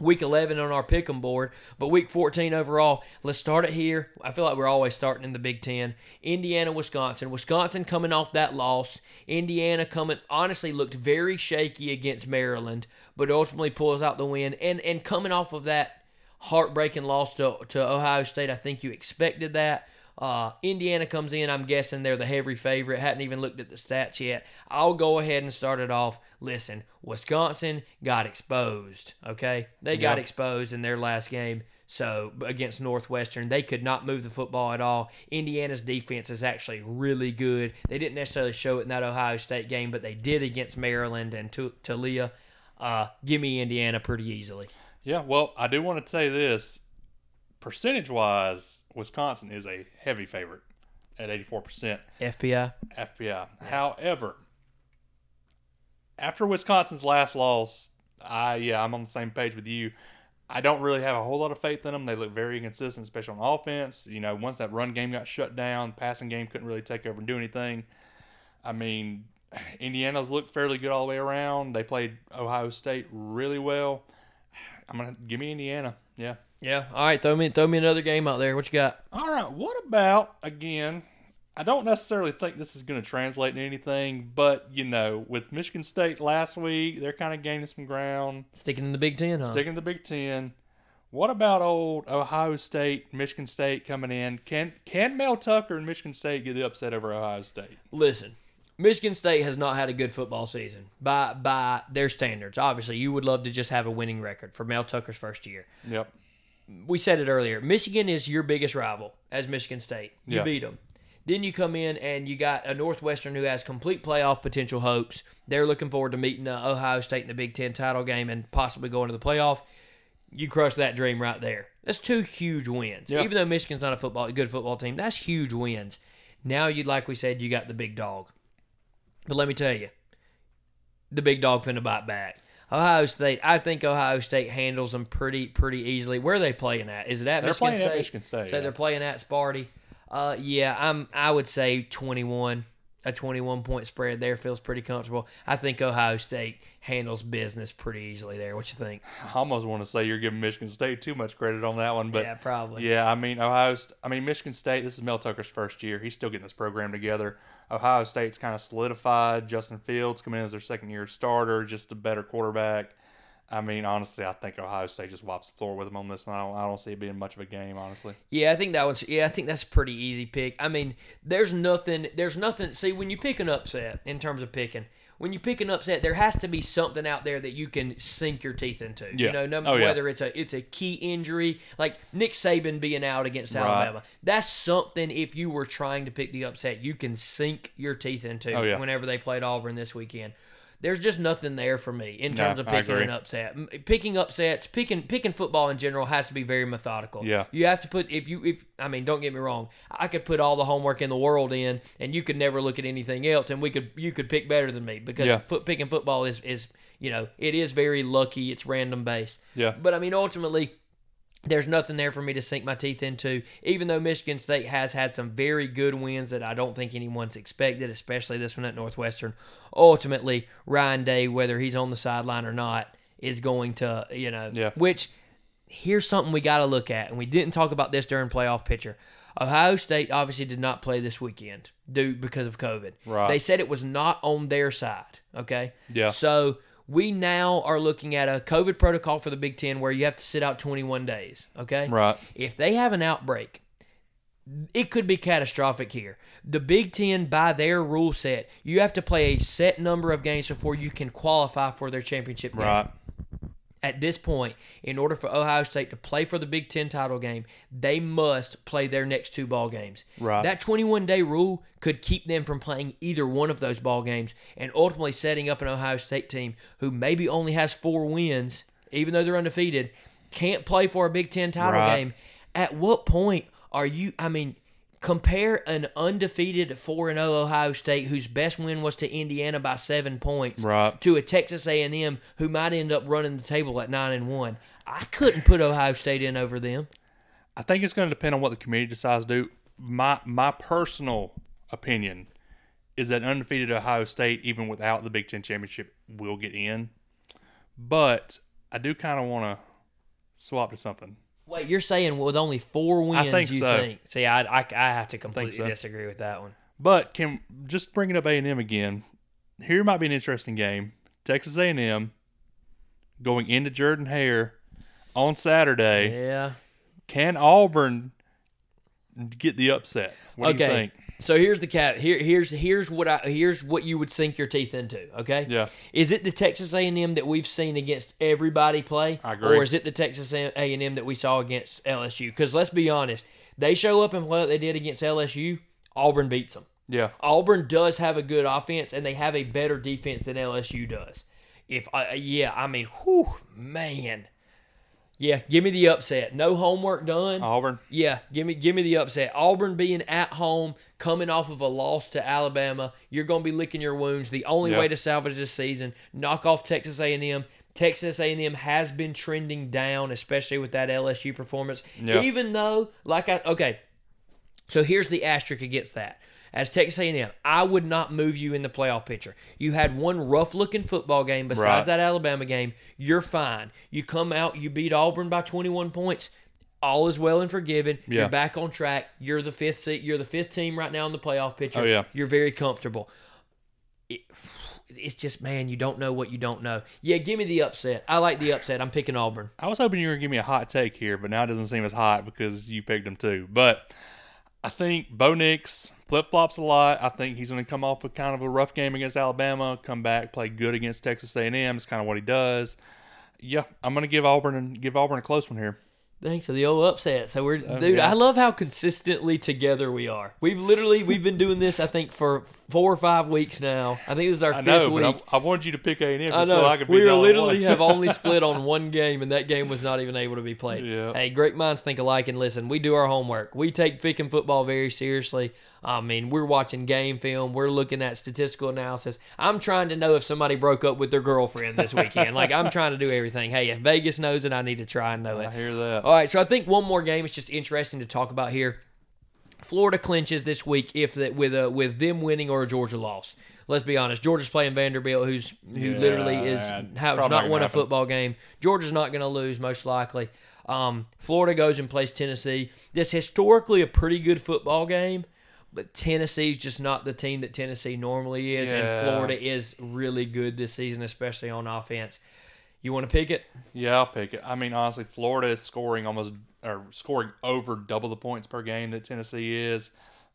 Week 11 on our pick'em board, but week 14 overall. Let's start it here. I feel like we're always starting in the Big Ten. Indiana, Wisconsin. Wisconsin coming off that loss. Indiana coming, honestly, looked very shaky against Maryland, but ultimately pulls out the win. And and coming off of that heartbreaking loss to, to Ohio State, I think you expected that. Uh, Indiana comes in. I'm guessing they're the heavy favorite. Hadn't even looked at the stats yet. I'll go ahead and start it off. Listen, Wisconsin got exposed. Okay, they got exposed in their last game. So against Northwestern, they could not move the football at all. Indiana's defense is actually really good. They didn't necessarily show it in that Ohio State game, but they did against Maryland and Taulia. Uh, give me Indiana pretty easily. Yeah, well, I do want to say this. Percentage wise, Wisconsin is a heavy favorite at 84% FPI. FPI. However, after Wisconsin's last loss, I yeah, I'm on the same page with you. I don't really have a whole lot of faith in them. They look very inconsistent, especially on offense. You know, once that run game got shut down, passing game couldn't really take over and do anything. I mean, Indiana's looked fairly good all the way around. They played Ohio State really well. I'm gonna give me Indiana. Yeah, Yeah. All right. Throw me throw me another game out there. What you got? All right. What about again? I don't necessarily think this is going to translate to anything, but you know, with Michigan State last week, they're kind of gaining some ground, Sticking in the Big Ten, huh? sticking in the Big Ten. What about old Ohio State, Michigan State coming in? Can can Mel Tucker and Michigan State get the upset over Ohio State? Listen, Michigan State has not had a good football season by by their standards. Obviously, you would love to just have a winning record for Mel Tucker's first year. Yep. We said it earlier. Michigan is your biggest rival as Michigan State. You Yeah. beat them. Then you come in and you got a Northwestern who has complete playoff potential hopes. They're looking forward to meeting Ohio State in the Big Ten title game and possibly going to the playoff. You crush that dream right there. That's two huge wins. Yeah. Even though Michigan's not a football a good football team, that's huge wins. Now you'd like we said, you got the big dog. But let me tell you, the big dog finna bite back. Ohio State, I think Ohio State handles them pretty pretty easily. Where are they playing at? Is it at They're Michigan playing State? at Michigan State. So yeah. they're playing at Sparty. Uh, yeah, I'm. I would say 21. A 21 point spread there feels pretty comfortable. I think Ohio State handles business pretty easily there. What you think? I almost want to say you're giving Michigan State too much credit on that one, but yeah, probably. Yeah, I mean Ohio. I mean Michigan State. This is Mel Tucker's first year. He's still getting this program together. Ohio State's kind of solidified. Justin Fields coming in as their second year starter, just a better quarterback. I mean, honestly, I think Ohio State just wipes the floor with them on this one. I don't, I don't see it being much of a game, honestly. Yeah, I think that one's. Yeah, I think that's a pretty easy pick. I mean, there's nothing. There's nothing. See, when you pick an upset in terms of picking, when you pick an upset, there has to be something out there that you can sink your teeth into. Yeah. You know, no, Oh, yeah. whether it's a it's a key injury like Nick Saban being out against Right. Alabama. That's something. If you were trying to pick the upset, you can sink your teeth into. Oh, yeah. Whenever they played Auburn this weekend. There's just nothing there for me in No, terms of picking an upset. Picking upsets, picking picking football in general has to be very methodical. Yeah. You have to put if you if I mean don't get me wrong, I could put all the homework in the world in, and you could never look at anything else, and we could you could pick better than me because Yeah. foot picking football is is you know it is very lucky, it's random based. Yeah. But I mean ultimately. There's nothing there for me to sink my teeth into, even though Michigan State has had some very good wins that I don't think anyone's expected, especially this one at Northwestern. Ultimately, Ryan Day, whether he's on the sideline or not, is going to, you know, Yeah. which here's something we got to look at, and we didn't talk about this during playoff picture. Ohio State obviously did not play this weekend due because of COVID. Right. They said it was not on their side. Okay. Yeah. So we now are looking at a COVID protocol for the Big Ten where you have to sit out 21 days. Okay. Right. If they have an outbreak, it could be catastrophic here. The Big Ten, by their rule set, you have to play a set number of games before you can qualify for their championship game Right. At this point, in order for Ohio State to play for the Big Ten title game, they must play their next two ball games. Right. That 21 day rule could keep them from playing either one of those ball games and ultimately setting up an Ohio State team who maybe only has four wins, even though they're undefeated, can't play for a Big Ten title Right. game. At what point are you, I mean, compare an undefeated 4 and 0 Ohio State whose best win was to Indiana by 7 points Right. to a Texas A&M who might end up running the table at 9 and 1. I couldn't put Ohio State in over them. I think it's going to depend on what the committee decides to do. My my personal opinion is that undefeated Ohio State, even without the Big Ten championship, will get in. But I do kind of want to swap to something. Wait, you're saying with only 4 wins think you so. think. See, I, I I have to completely so. disagree with that one. But can just bringing up A and M again. Here might be an interesting game. Texas A and M going into Jordan Hare on Saturday. Yeah. Can Auburn get the upset? What do you think? So here's the cat. Here, here's here's what I here's what you would sink your teeth into. Okay. Yeah. Is it the Texas A&M that we've seen against everybody play, I agree. or is it the Texas A&M that we saw against LSU? Because let's be honest, they show up and play what they did against LSU. Auburn beats them. Yeah. Auburn does have a good offense, and they have a better defense than LSU does. If I, yeah, I mean, whew, man, yeah, give me the upset. No homework done. Auburn. Yeah, give me give me the upset. Auburn being at home, coming off of a loss to Alabama, you're going to be licking your wounds. The only Yeah. way to salvage this season, knock off Texas A&M. Texas A&M has been trending down, especially with that LSU performance. Yeah. Even though, like I okay, so here's the asterisk against that. As Texas A&M, I would not move you in the playoff picture. You had one rough-looking football game besides Right. that Alabama game. You're fine. You come out, you beat Auburn by 21 points. all is well and forgiven. Yeah. You're back on track. You're the fifth seat. You're the fifth team right now in the playoff picture. Oh, yeah. You're very comfortable. It, it's just man, you don't know what you don't know. Yeah, give me the upset. I like the upset. I'm picking Auburn. I was hoping you were gonna give me a hot take here, but now it doesn't seem as hot because you picked them too. But I think Bo Nix flip flops a lot. I think he's gonna come off with kind of a rough game against Alabama, come back, play good against Texas A&M. It's kind of what he does. Yeah, I'm gonna give Auburn and give Auburn a close one here. Thanks for the old upset. So we're uh, dude. Oh, yeah. I love how consistently together we are. We've literally we've been doing this. I think for four or five weeks now. I think this is our I fifth know, week. but I, I wanted you to pick A&M I know. so I could we literally have only split on one game, and that game was not even able to be played. Yeah. Hey, great minds think alike, and listen, we do our homework. We take picking football very seriously. I mean, we're watching game film. We're looking at statistical analysis. I'm trying to know if somebody broke up with their girlfriend this weekend. like I'm trying to do everything. Hey, if Vegas knows it, I need to try and know it. I hear that. All right, so I think one more game is just interesting to talk about here. Florida clinches this week if that with a with them winning or a Georgia loss. Let's be honest. Georgia's playing Vanderbilt, who's who Yeah, literally is has not not won gonna a football game. Georgia's not going to lose most likely. Um, Florida goes and plays Tennessee. This historically a pretty good football game, but Tennessee's just not the team that Tennessee normally is, and Florida is really good this season, especially on offense. You want to pick it? Yeah, I'll pick it. I mean, honestly, Florida is scoring almost or scoring over double the points per game that Tennessee is.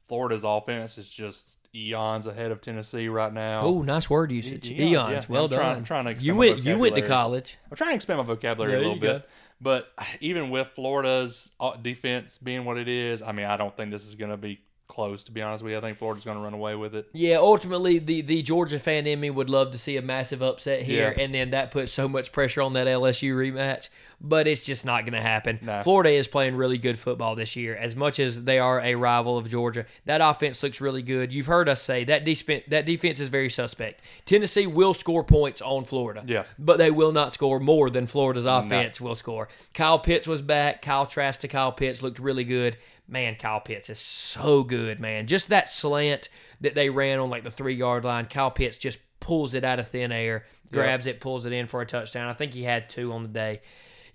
Florida's offense is just eons ahead of Tennessee right now. Oh, nice word usage. Eons, Eons. yeah. Well I'm done. trying- I'm trying to expand you my went. You went to college. I'm trying to expand my vocabulary There a little you go. bit. But even with Florida's defense being what it is, I mean, I don't think this is going to be close, to be honest with you. I think Florida's going to run away with it. Yeah, ultimately, the, the Georgia fan in me would love to see a massive upset here, Yeah. and then that puts so much pressure on that LSU rematch. But it's just not going to happen. No. Florida is playing really good football this year. As much as they are a rival of Georgia, that offense looks really good. You've heard us say that defense that defense is very suspect. Tennessee will score points on Florida, Yeah. but they will not score more than Florida's offense will score. Kyle Pitts was back. Kyle Trask to Kyle Pitts looked really good. Man, Kyle Pitts is so good, man. Just that slant that they ran on like the three yard line, Kyle Pitts just pulls it out of thin air, grabs it, pulls it in for a touchdown. I think he had two on the day.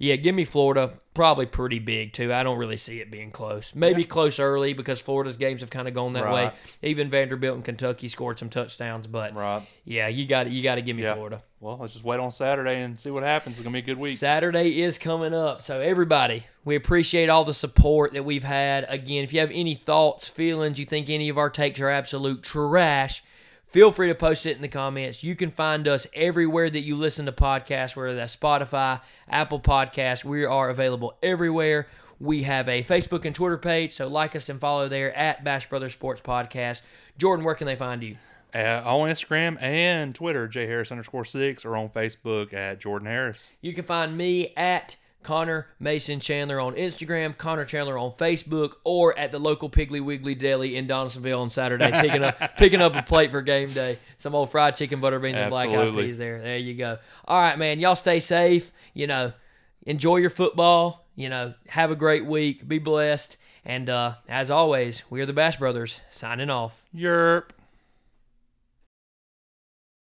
Yeah, give me Florida. Probably pretty big too. I don't really see it being close. Maybe close early because Florida's games have kind of gone that way. Even Vanderbilt and Kentucky scored some touchdowns, but Right. yeah, you got you got to give me Yeah. Florida. Well, let's just wait on Saturday and see what happens. It's going to be a good week. Saturday is coming up. So, everybody, we appreciate all the support that we've had. Again, if you have any thoughts, feelings, you think any of our takes are absolute trash, feel free to post it in the comments. You can find us everywhere that you listen to podcasts, whether that's Spotify, Apple Podcasts. We are available everywhere. We have a Facebook and Twitter page, so like us and follow there at Bash Brothers Sports Podcast. Jordan, where can they find you? Uh, on Instagram and Twitter, J Harris underscore six, or on Facebook at Jordan Harris. You can find me at Connor Mason Chandler on Instagram, Connor Chandler on Facebook, or at the local Piggly Wiggly Deli in Donalsonville on Saturday, picking up picking up a plate for game day. Some old fried chicken, butter beans, and black eyed peas. There, there you go. All right, man. Y'all stay safe. You know, enjoy your football. You know, have a great week. Be blessed. And uh, as always, we are the Bash Brothers signing off. Yerp.